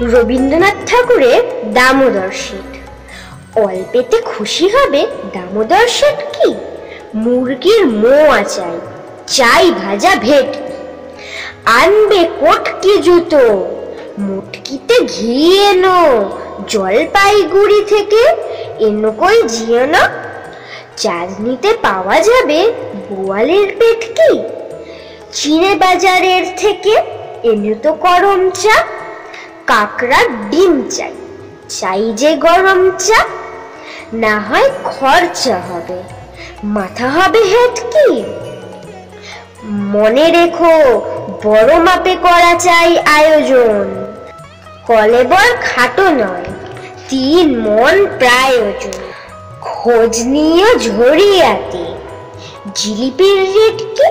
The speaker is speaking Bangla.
রবীন্দ্রনাথ ঠাকুরের দামোদর শেঠ অল্পেতে খুশি হবে দামোদর শেঠ কি? মুরগির মোয়া চাই চাই ভাজা ভেটকি আনবে কোটকি জুতো, মুটকিতে ঘি এনো, জলপাইগুড়ি থেকে এনো কই জিও না? চাঁদনিতে পাওয়া যাবে বোয়ালের পেটকি চিড়ে বাজারের থেকে এনে তো গরম চা। কাকড়ার ডিম চাই। চাই যে গরম চা, না হয় খরচা হবে। মাথা হবে হেটকি। মনে রেখো, বড় মাপে করা চাই আয়োজন। কলেবর খাটো নয়, তিন মন প্রায়োজন। খোঁজ নিয়ে ঝরিয়াতে জিলিপির রেট কি